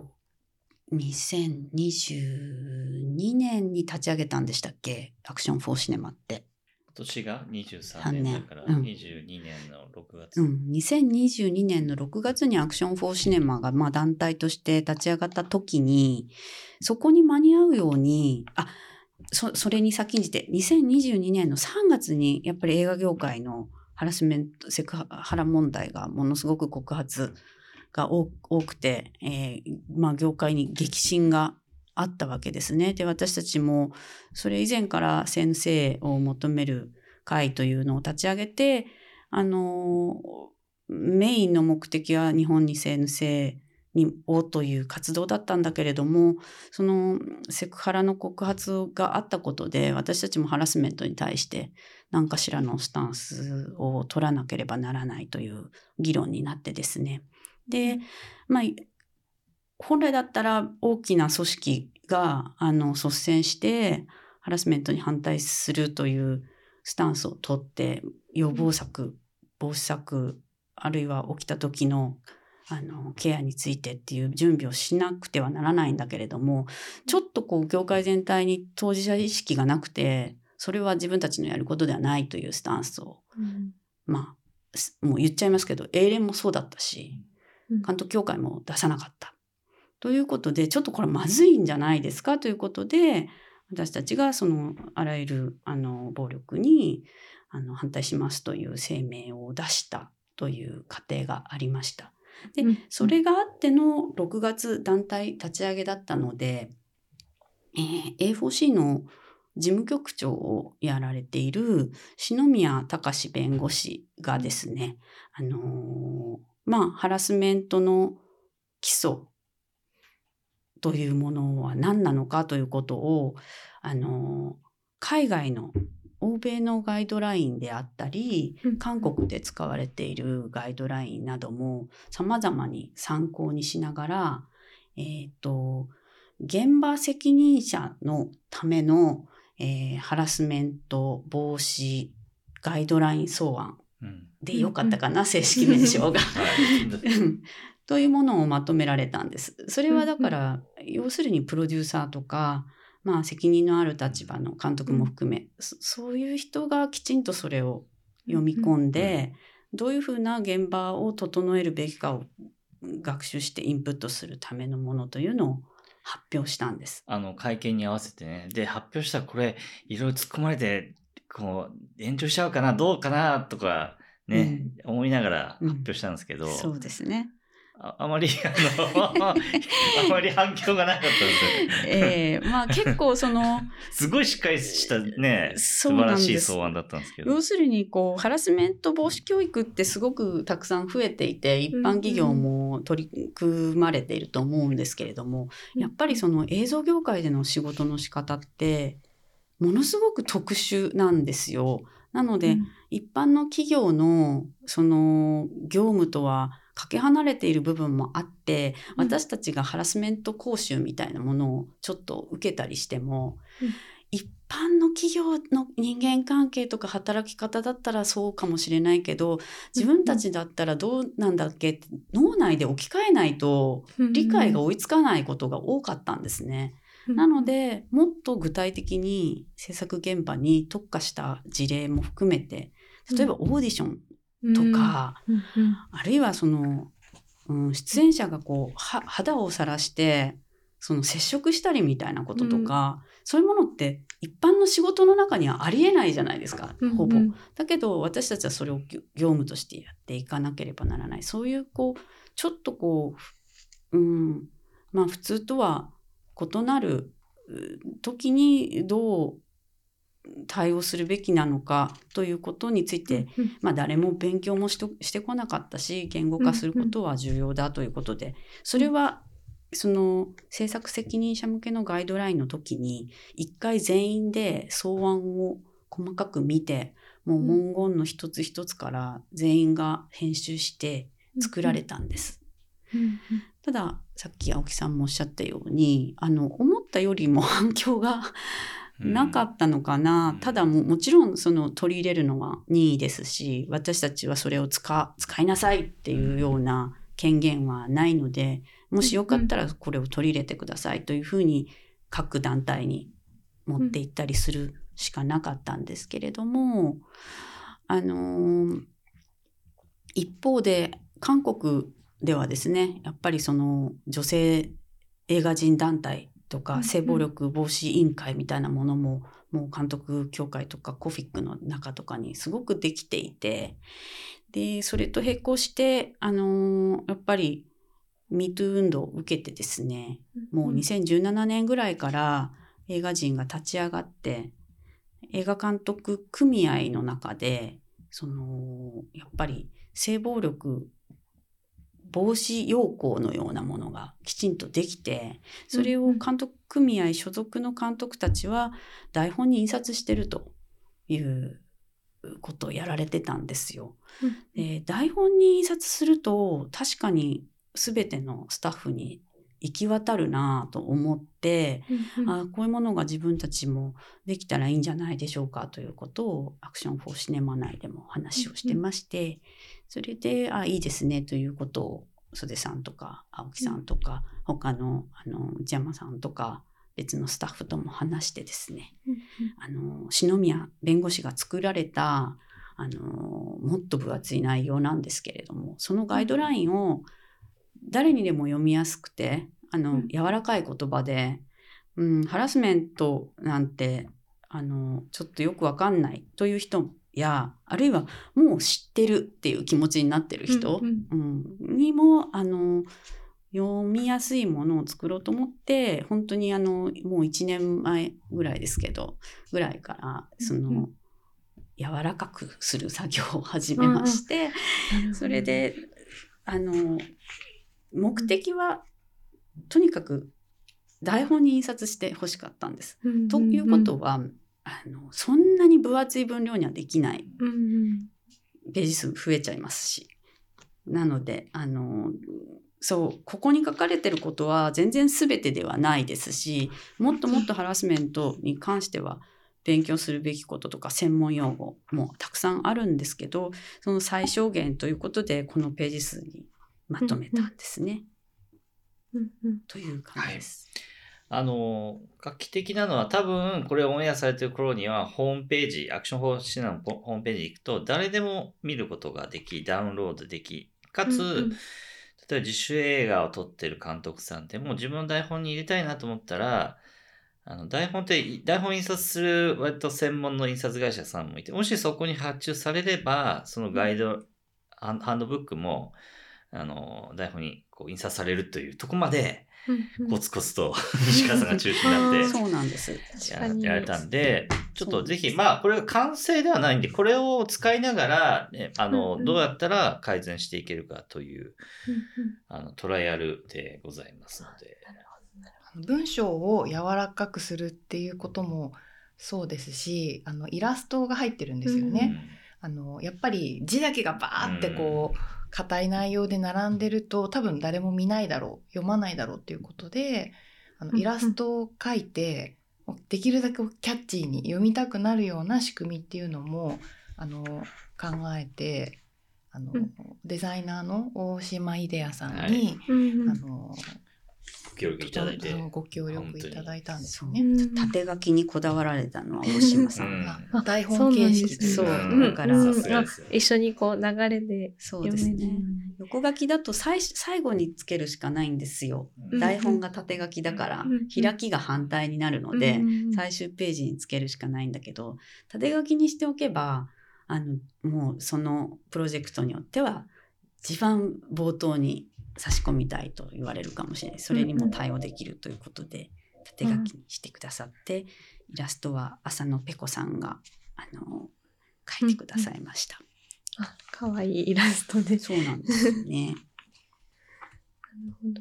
2022年に立ち上げたんでしたっけ？アクションフォーシネマって。今年が23三年年だからうん22年の6月。うん、2022年の6月にアクションフォーシネマが、まあ、団体として立ち上がった時に、そこに間に合うように、あ、そ、それに先んじて、2022年の3月に、やっぱり映画業界のハラスメント、セクハラ問題がものすごく告発が多くて、えーまあ、業界に激震があったわけですね。で私たちもそれ以前から先生を求める会というのを立ち上げてあのメインの目的は日本に先生にをという活動だったんだけれどもそのセクハラの告発があったことで私たちもハラスメントに対して何かしらのスタンスを取らなければならないという議論になってですね。でまあ本来だったら大きな組織があの率先してハラスメントに反対するというスタンスを取って予防策防止策あるいは起きた時のあのケアについてっていう準備をしなくてはならないんだけれどもちょっとこう業界全体に当事者意識がなくてそれは自分たちのやることではないというスタンスを、うんまあもう言っちゃいますけど英連もそうだったしうん監督協会も出さなかった。ということでちょっとこれまずいんじゃないですかということで私たちがそのあらゆるあの暴力にあの反対しますという声明を出したという過程がありました。でうんそれがあっての6月団体立ち上げだったので、えー A4C の事務局長をやられている篠宮隆弁護士がですね、あのーまあ、ハラスメントの基礎というものは何なのかということを、あのー海外の欧米のガイドラインであったり、うん。韓国で使われているガイドラインなども様々に参考にしながら、えっ、と、現場責任者のための、えーハラスメント防止ガイドライン草案。うん。でよかったかな、正式名称が。というものをまとめられたんです。それはだから、要するにプロデューサーとか、まあ責任のある立場の監督も含め、そそういう人がきちんとそれを読み込んで、どういうふうな現場を整えるべきかを学習してインプットするためのものというのを発表したんです。あの、会見に合わせてね。で、発表したらこれ、いろいろ突っ込まれて、こう、延長しちゃうかな、どうかな、とか、ね、思いながら発表したんですけど、そうですね。あ あまり、あの、あまり反響がなかったです。ええまあ結構その、すごいしっかりしたね、素そう晴らしい草案だったんですけど。要するにこうハラスメント防止教育ってすごくたくさん増えていて一般企業も取り組まれていると思うんですけれども、やっぱりその映像業界での仕事の仕方ってものすごく特殊なんですよ。なので、一般の企業のその業務とはかけ離れている部分もあってうん。私たちがハラスメント講習みたいなものをちょっと受けたりしても、うん。一般の企業の人間関係とか働き方だったらそうかもしれないけど自分たちだったらどうなんだっけ？って脳内で置き換えないと理解が追いつかないことが多かったんですね。なのでもっと具体的に制作現場に特化した事例も含めて例えばオーディションとか、うんうんあるいはその、うん、出演者がこうは肌を晒してその接触したりみたいなこととか、そういうものって一般の仕事の中にはありえないじゃないですか、ほぼ。うん。だけど私たちはそれを業業務としてやっていかなければならない。そういうこうちょっとこう、うん、まあ普通とは異なるう時にどう対応するべきなのかということについて、うんまあ、誰も勉強もしとしてこなかったし言語化することは重要だということでそれはその制作責任者向けのガイドラインの時に一回全員で草案を細かく見てもう文言の一つ一つから全員が編集して作られたんです。うん。たださっき青木さんもおっしゃったようにあの思ったよりも反響がなかったのかな、うん。ただももちろんその取り入れるのは任意ですし私たちはそれを使使いなさいっていうような権限はないのでもしよかったらこれを取り入れてくださいというふうに各団体に持っていったりするしかなかったんですけれども、あのー一方で韓国ではですねやっぱりその女性映画人団体とか性暴力防止委員会みたいなものも、もう監督協会とかコフィックの中とかにすごくできていてでそれと並行して、あのーやっぱり MeToo 運動を受けてですね、もう2017年ぐらいから映画人が立ち上がって、映画監督組合の中で、その、やっぱり性暴力防止要項のようなものがきちんとできて、それを監督組合所属の監督たちは台本に印刷してるということをやられてたんですよ。で台本に印刷すると確かに全てのスタッフに行き渡るなぁと思って、あこういうものが自分たちもできたらいいんじゃないでしょうかということをアクション・フォー・シネマ内でも話をしてまして、それであいいですねということを袖さんとか青木さんとか、他のあの内山さんとか別のスタッフとも話してですね。あの篠宮弁護士が作られたあのもっと分厚い内容なんですけれどもそのガイドラインを誰にでも読みやすくてあの、うん。柔らかい言葉で、うん、ハラスメントなんてあのちょっとよくわかんないという人やあるいはもう知ってるっていう気持ちになってる人、うんうん、にもあの読みやすいものを作ろうと思って本当にあのもう1年前ぐらいですけどぐらいからその、うん柔らかくする作業を始めまして、それであの目的はとにかく台本に印刷してほしかったんです。ということは、あのそんなに分厚い分量にはできないうんうんページ数増えちゃいますし。なので、あの、そう、ここに書かれてることは全然全てではないですし、もっともっとハラスメントに関しては勉強するべきこととか専門用語もたくさんあるんですけど、その最小限ということでこのページ数にまとめたんですね。うんうんという感じです。あの、画期的なのは多分、これオンエアされてる頃には、ホームページ、アクションフォーシナのホームページに行くと、誰でも見ることができ、ダウンロードでき、かつ、うんうん。例えば自主映画を撮ってる監督さんって、もう自分の台本に入れたいなと思ったら、あの台本って、台本印刷する割と専門の印刷会社さんもいて、もしそこに発注されれば、そのガイド、ハンドブックも、あの、台本にこう印刷されるというとこまで、コツコツと西川さんが中心になって。そうなんです。やられたんで、ちょっとぜひ、まあ、これが完成ではないんで、これを使いながら、ね、あの、うんうん。どうやったら改善していけるかという、うんうん。あの、トライアルでございますので。文章を柔らかくするっていうこともそうですしあのイラストが入ってるんですよね。あのやっぱり字だけがバーってこう硬い内容で並んでると多分誰も見ないだろう読まないだろうっていうことであうんうん。のイラストを描いてできるだけキャッチーに読みたくなるような仕組みっていうのもあの考えてあの、うん。デザイナーの大島秀也さんに、はい。うんうん。あのご協力いただいて。ご協力いただいたんですね。う。ん。縦書きにこだわられたのは大島さんが。あ台本形式そうかなんですね。んだから。一緒にこう流れでそうです読めるね。横書きだと最最後につけるしかないん。ですよ。うん。台本が縦書きだからうん。開きが反対になるので、最終ページにつけるしかないん。だけど縦書きにしておけばあのもうそのプロジェクトによっては一番冒頭に差し込みたいと言われるかもしれないそれにも対応できるということで縦書きにしてくださって、イラストは浅野ペコさんがあの描いてくださいました。あ可愛いイラストで。そうなんですよね。なるほど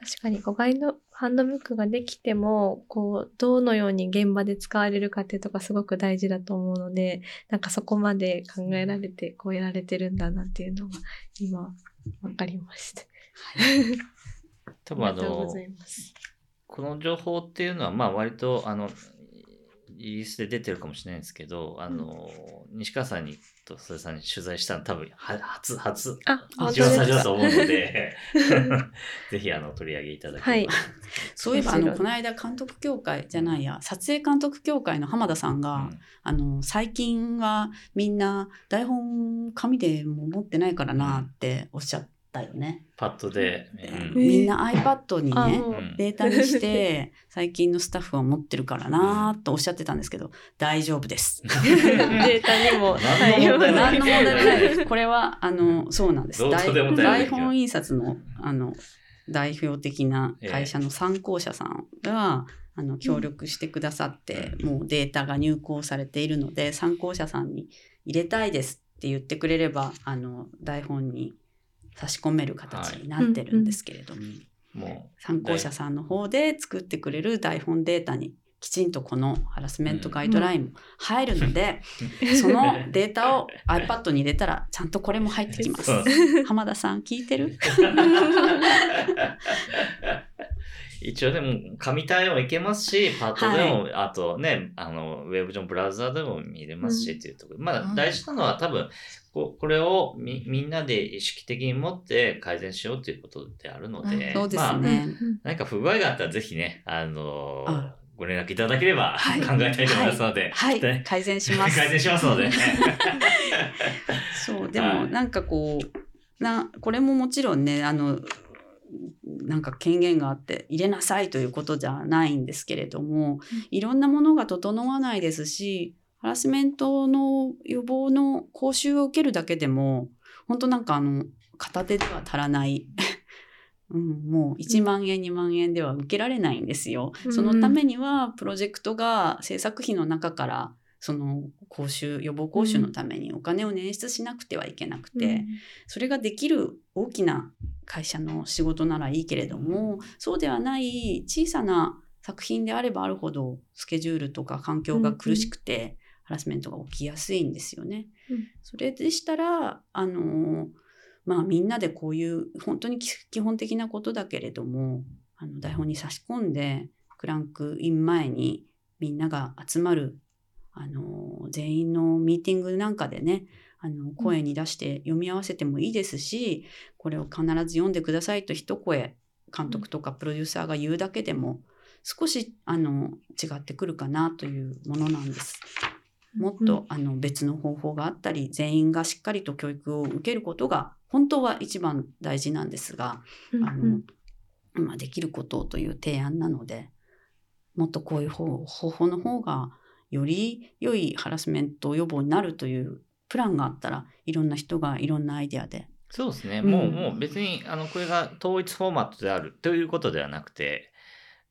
確かにこうガイドハンドブックができてもこうどのように現場で使われるかっていうとかすごく大事だと思うのでなんかそこまで考えられてこうやられてるんだなっていうのが今わかりました。多分あの。この情報っていうのは、まあ割と、あの、イギリスで出てるかもしれないんですけど、あの、西川さんにとそれさんに取材したの多分は初、初、一番最初。だと思うので、ぜひあの取り上げいただければ。そういえばあのこの間監督協会じゃないや撮影監督協会の浜田さんが、うん。あの最近はみんな台本紙でも持ってないからなっておっしゃったよね。パッドで。えうんみんな iPad にね、データにして、最近のスタッフは持ってるからなーとおっしゃってたんですけど、大丈夫です。データにも何の問題もない何の問題もないです。これは、あの、そうなんです。どうとでも頼る大本印刷の、あの、代表的な会社の参考者さんが、あの、協力してくださって、もうデータが入稿されているので、参考者さんに入れたいですって言ってくれれば、あの、台本に差し込める形になってるんですけれども、も参考者さんの方で作ってくれる台本データにきちんとこのハラスメントガイドラインも入るので、そのデータを iPad に入れたらちゃんとこれも入ってきます。浜田さん聞いてる？一応でも紙対応いけますし、パッドでも、あとね、あの、ウェブ上のブラウザーでも見れますし、うんっていうところ。まあ、うん大事なのは多分、ここれをみみんなで意識的に持って改善しようっていうことであるので、そうですまあ、ね。何か不具合があったらぜひね、あのーあ。ご連絡いただければはい。考えたいと思いますので、はい。ね、改善します。改善しますので。そう、ではい。もなんかこう、な、これももちろんね、あの、なんか権限があって入れなさいということじゃないんですけれども、いろんなものが整わないですし、ハラスメントの予防の講習を受けるだけでも、本当なんかあの、片手では足らない。うん、もう1万円、2万円では受けられないんですよ。うんそのためには、プロジェクトが制作費の中から、その講習、予防講習のためにお金を捻出しなくてはいけなくて、それができる大きな会社の仕事ならいいけれども、そうではない小さな作品であればあるほど、スケジュールとか環境が苦しくて、ハラスメントが起きやすいんですよね。うん。それでしたら、あの、まあみんなでこういう本当にき基本的なことだけれども、あの台本に差し込んで、クランクイン前にみんなが集まる、あの、全員のミーティングなんかでね、あの、声に出して読み合わせてもいいですし、これを必ず読んでくださいと一声、監督とかプロデューサーが言うだけでも、少し、あの、違ってくるかなというものなんです。もっと、あの別の方法があったり全員がしっかりと教育を受けることが本当は一番大事なんですが、うんあのまあ、できることという提案なのでもっとこういう方方法の方がより良いハラスメント予防になるというプランがあったらいろんな人がいろんなアイデアでそうですね。うんもう、もう別に、あの、これが統一フォーマットであるということではなくて、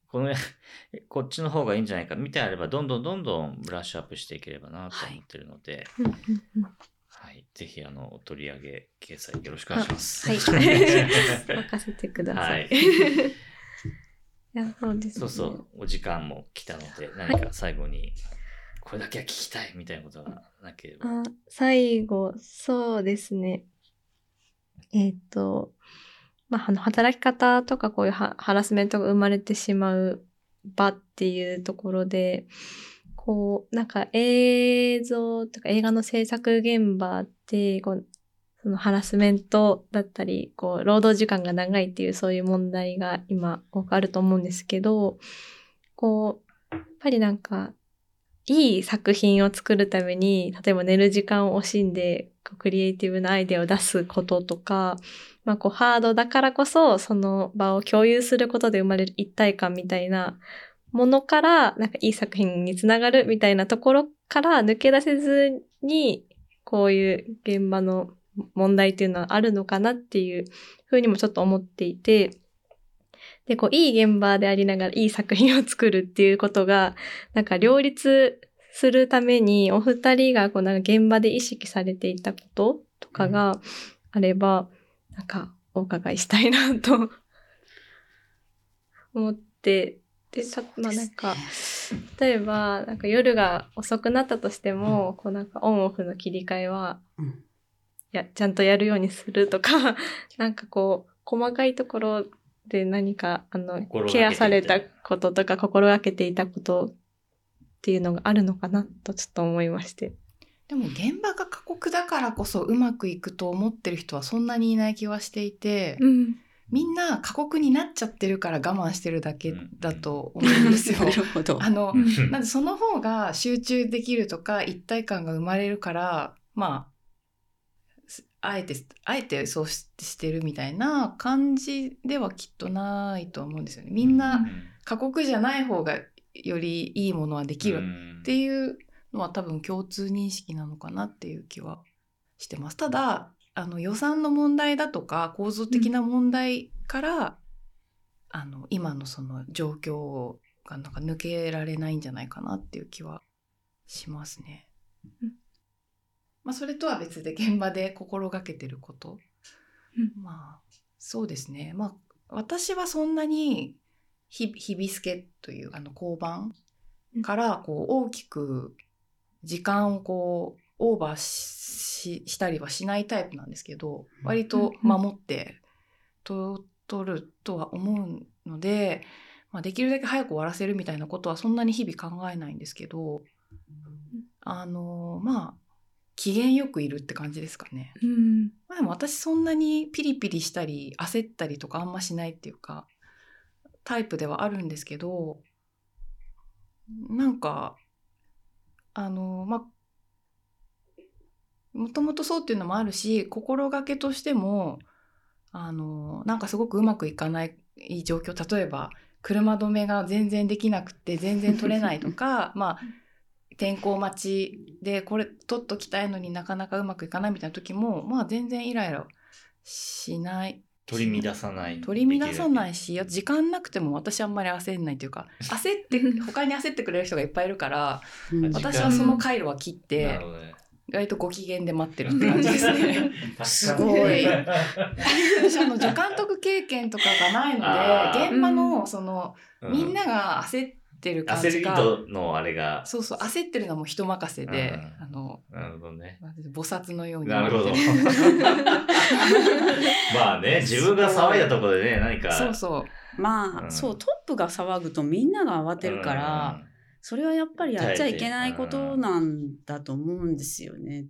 この、こっちの方がいいんじゃないかみたいなあれば、どんどんどんどんブラッシュアップしていければなと思ってるので、うんうんうんはい。ぜひ、あの、取り上げ、掲載よろしくお願いします。はい 任せてください。はい いや、そうですね。そうそう、お時間も来たので、何か最後に、これだけは聞きたいみたいなことがなければ。あ最後、そうですね。えっ、と、まあ、あの、働き方とかこういうハラスメントが生まれてしまう場っていうところで、こう、なんか映像とか映画の制作現場って、こう、そのハラスメントだったり、こう、労働時間が長いっていうそういう問題が今多くあると思うんですけど、こう、やっぱりなんか、いい作品を作るために、例えば寝る時間を惜しんで、クリエイティブなアイデアを出すこととか、まあこうハードだからこそ、その場を共有することで生まれる一体感みたいなものから、なんかいい作品につながるみたいなところから抜け出せずに、こういう現場の問題っていうのはあるのかなっていうふうにもちょっと思っていて、で、こう、いい現場でありながらいい作品を作るっていうことが、なんか両立するために、お二人がこう、なんか現場で意識されていたこととかがあれば、なんかお伺いしたいなと 思って、で、たまあなんか、例えば、なんか夜が遅くなったとしても、こうなんかオンオフの切り替えは、うん。や、ちゃんとやるようにするとか、なんかこう、細かいところで何か、あのケアされたこととか、心がけていたことっていうのがあるのかなとちょっと思いまして。でも現場が過酷だからこそうまくいくと思ってる人はそんなにいない気はしていて、うん。みんな過酷になっちゃってるから我慢してるだけだと思うんですよ。なるほど。あの、うんなんでその方が集中できるとか一体感が生まれるからまあすあえてあえてそうししてるみたいな感じではきっとないと思うんですよね。みんな過酷じゃない方がよりいいものはできるっていうのは多分共通認識なのかなっていう気はしてます。ただあの予算の問題だとか構造的な問題からあの今のその状況がなんか抜けられないんじゃないかなっていう気はしますね。うんまあ、それとは別で現場で心がけてること、うん。まあそうですね。まあ私はそんなにひ日々スケというあの交番からこう大きく時間をこうオーバーししたりはしないタイプなんですけど割と守ってと取るとは思うので、まあ、できるだけ早く終わらせるみたいなことはそんなに日々考えないんですけどあのまあ機嫌よくいるって感じですかね。うんまあ、でも私そんなにピリピリしたり焦ったりとかあんましないっていうかタイプではあるんですけどなんかあのまあもともとそうっていうのもあるし心がけとしてもあのなんかすごくうまくいかない状況例えば車止めが全然できなくて全然取れないとか まあ天候待ちでこれ取っときたいのになかなかうまくいかないみたいな時もまあ全然イライラしない取り乱さない。取り乱さないし時間なくても私あんまり焦んないというか 焦って他に焦ってくれる人がいっぱいいるからうん私はその回路は切っなて。意外とご機嫌で待ってるって感じですね。すごい 私あの助監督経験とかがないので現場のそのうみんなが焦ってる感焦りじが、とのあれが。そうそう焦ってるのはもう人任せで、うんあのなるほどね。菩薩のようになるほど まあね、自分が騒いだところでね、何か。そうそうまあ、うんそうトップが騒ぐとみんなが慌てるから、それはやっぱりやっちゃいけないことなんだと思うんですよね。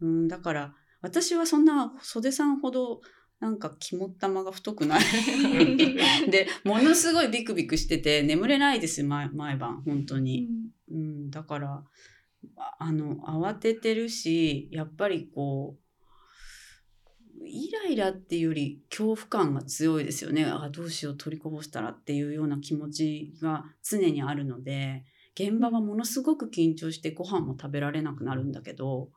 うん、だから私はそんな袖さんほどなんか肝っ玉が太くない？でものすごいビクビクしてて眠れないです毎毎晩本当に。うん、だからああの慌ててるしやっぱりこうイライラっていうより恐怖感が強いですよねあどうしよう取りこぼしたらっていうような気持ちが常にあるので現場はものすごく緊張してご飯も食べられなくなるんだけど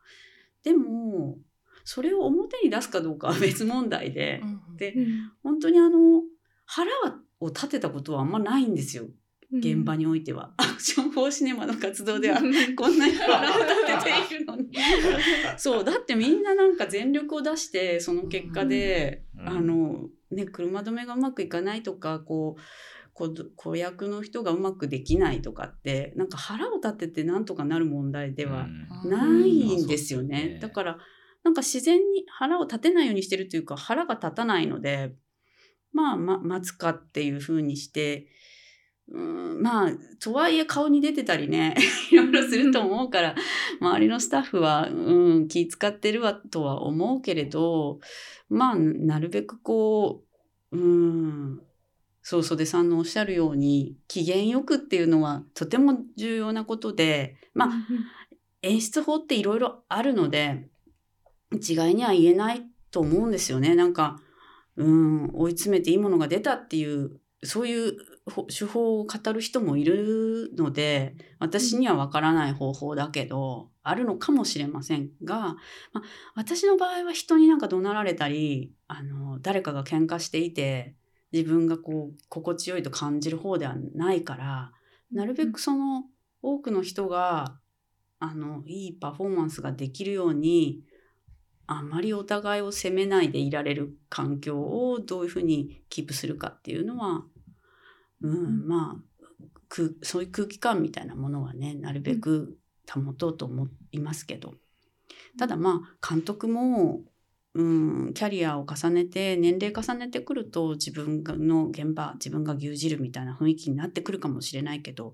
でもそれを表に出すかどうかは別問題で。で本当にあの腹を立てたことはあんまないんですよ。現場においては。アク ション・フォー・シネマの活動ではこんなに腹を立てているのに。そうだってみんななんか全力を出してその結果で、うん。あのね車止めがうまくいかないとかこう子子役の人がうまくできないとかってなんか腹を立ててなんとかなる問題ではうん。ないんですようんね。ね。だからなんか自然に腹を立てないようにしてるというか腹が立たないのでまあ、ま、待つかっていうふうにしてうんまあとはいえ顔に出てたりね いろいろすると思うから周りのスタッフは、うん、気使ってるわとは思うけれどまあなるべくこううんそう袖さんのおっしゃるように機嫌よくっていうのはとても重要なことでまあ演出法っていろいろあるので一概には言えないと思うんですよね。なんか、うん、追い詰めていいものが出たっていう、そういうほ手法を語る人もいるので、私にはわからない方法だけど、あるのかもしれませんが、まあ、私の場合は人になんか怒鳴られたり、あの、誰かが喧嘩していて、自分がこう、心地よいと感じる方ではないから、なるべくその多くの人があのいいパフォーマンスができるようにあまりお互いを責めないでいられる環境をどういうふうにキープするかっていうのは、うん、まあ空そういう空気感みたいなものはねなるべく保とうと思いますけど。ただまあ監督も、うん、キャリアを重ねて年齢重ねてくると自分の現場自分が牛耳るみたいな雰囲気になってくるかもしれないけど、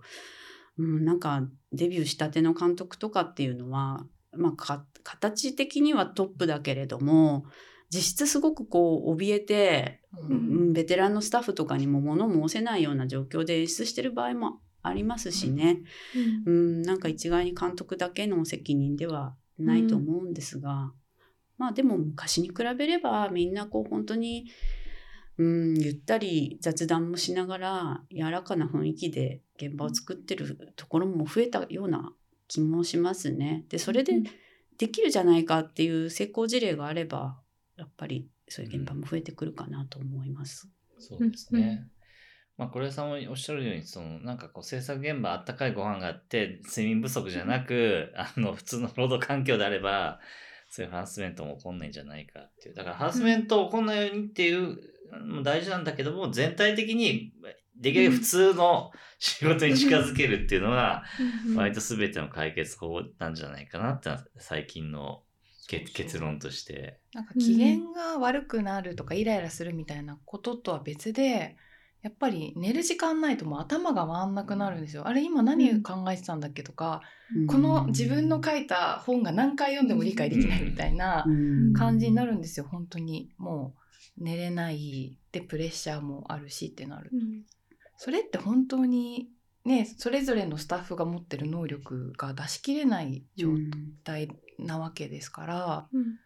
うん、なんかデビューしたての監督とかっていうのは、まあ、か形的にはトップだけれども実質すごくこう怯えて、ううんん、ベテランのスタッフとかにも物申せないような状況で演出してる場合もありますしね、うん、なんか一概に監督だけの責任ではないと思うんですが、まあでも昔に比べればみんなこう本当にうんゆったり雑談もしながら柔らかな雰囲気で現場を作ってるところも増えたような気もしますね。でそれでできるじゃないかっていう成功事例があればやっぱりそういう現場も増えてくるかなと思います。そうですね。うんうんまあ、これさんもおっしゃるように、その、なんかこう、制作現場あったかいご飯があって、睡眠不足じゃなく、あの、普通の労働環境であれば、そういうハラスメントも起こんないんじゃないかっていう。だから、ハラスメント起こんないようにっていうのも大事なんだけども、全体的に、できるだけ普通の仕事に近づけるっていうのが、割と全ての解決法なんじゃないかなって最近の結結論として。なんか機嫌が悪くなるとかイライラするみたいなこととは別でやっぱり寝る時間ないともう頭が回んなくなるんですよ。あれ今何考えてたんだっけとか、この自分の書いた本が何回読んでも理解できないみたいなうん。感じになるんですよ本当に。もう寝れない。でプレッシャーもあるしってなる。うんそれって本当にねそれぞれのスタッフが持ってる能力が出し切れない状態なわけですから、うん。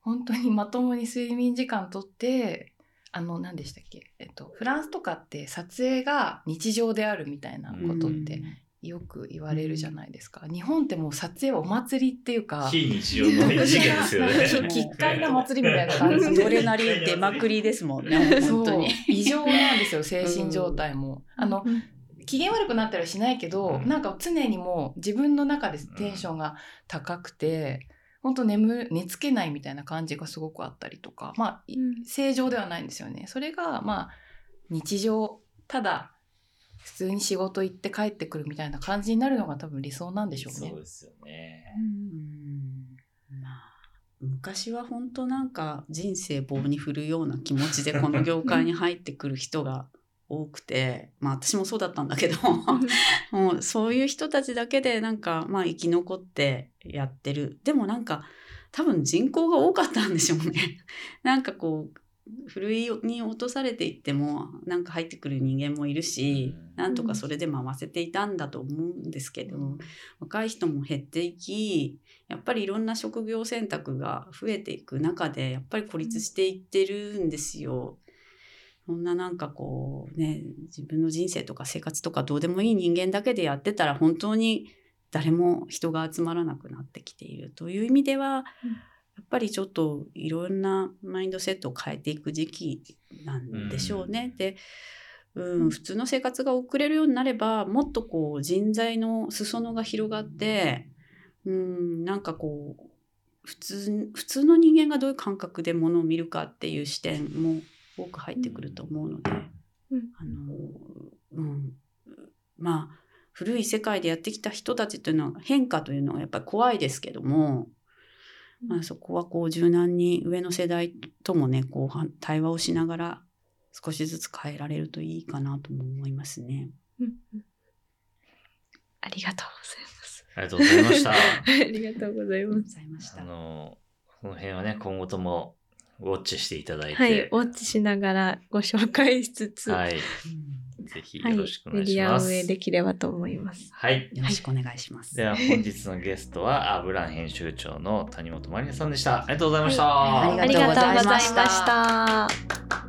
本当にまともに睡眠時間とってあの何でしたっけ、えっと、フランスとかって撮影が日常であるみたいなことってよく言われるじゃないですか、日本ってもう撮影はお祭りっていうか非日常の事件ですよね。奇怪な祭りみたいな感じそれなり出まくりですもんね本当に。異常なんですよ精神状態も。あのうん。機嫌悪くなったりはしないけど、うん。なんか常にもう自分の中でテンションが高くて、本当眠寝つけないみたいな感じがすごくあったりとか。まあ、いうん。正常ではないんですよね。それがまあ日常。ただ普通に仕事行って帰ってくるみたいな感じになるのが多分理想なんでしょうねそう。ですよね。うんまあ昔は本当なんか人生棒に振るような気持ちでこの業界に入ってくる人が多くて まあ私もそうだったんだけど もうそういう人たちだけでなんかまあ生き残ってやってるでもなんか多分人口が多かったんでしょうね。なんかこうふるいに落とされていってもなんか入ってくる人間もいるし、うん。なんとかそれで回せていたんだと思うんですけど、若い人も減っていきやっぱりいろんな職業選択が増えていく中でやっぱり孤立していってるんですよ。そんななんかこうね自分の人生とか生活とかどうでもいい人間だけでやってたら本当に誰も人が集まらなくなってきているという意味では、やっぱりちょっといろんなマインドセットを変えていく時期なんでしょうね。でうん、普通の生活が送れるようになればもっとこう人材の裾野が広がって、うん、なんかこう普通普通の人間がどういう感覚でものを見るかっていう視点も多く入ってくると思うので、うん。あのうん、まあ古い世界でやってきた人たちというのは変化というのはやっぱり怖いですけども、まあ、そこはこう柔軟に上の世代ともねこうは対話をしながら少しずつ変えられるといいかなとも思いますね。うんうんありがとうありがとうございました。ございます。ありがとうございます。ございましあた。の、この辺はね、今後ともウォッチしていただいて、はい、ウォッチしながらご紹介しつつ、ははい、うんぜひい、よろしくお願メデいします。ィア運営できればと思います。はい。よろしくお願いします。では本日のゲストは、アブラン編集長の谷本まりなさんでした。ありがとうございました。はいありがとうございました。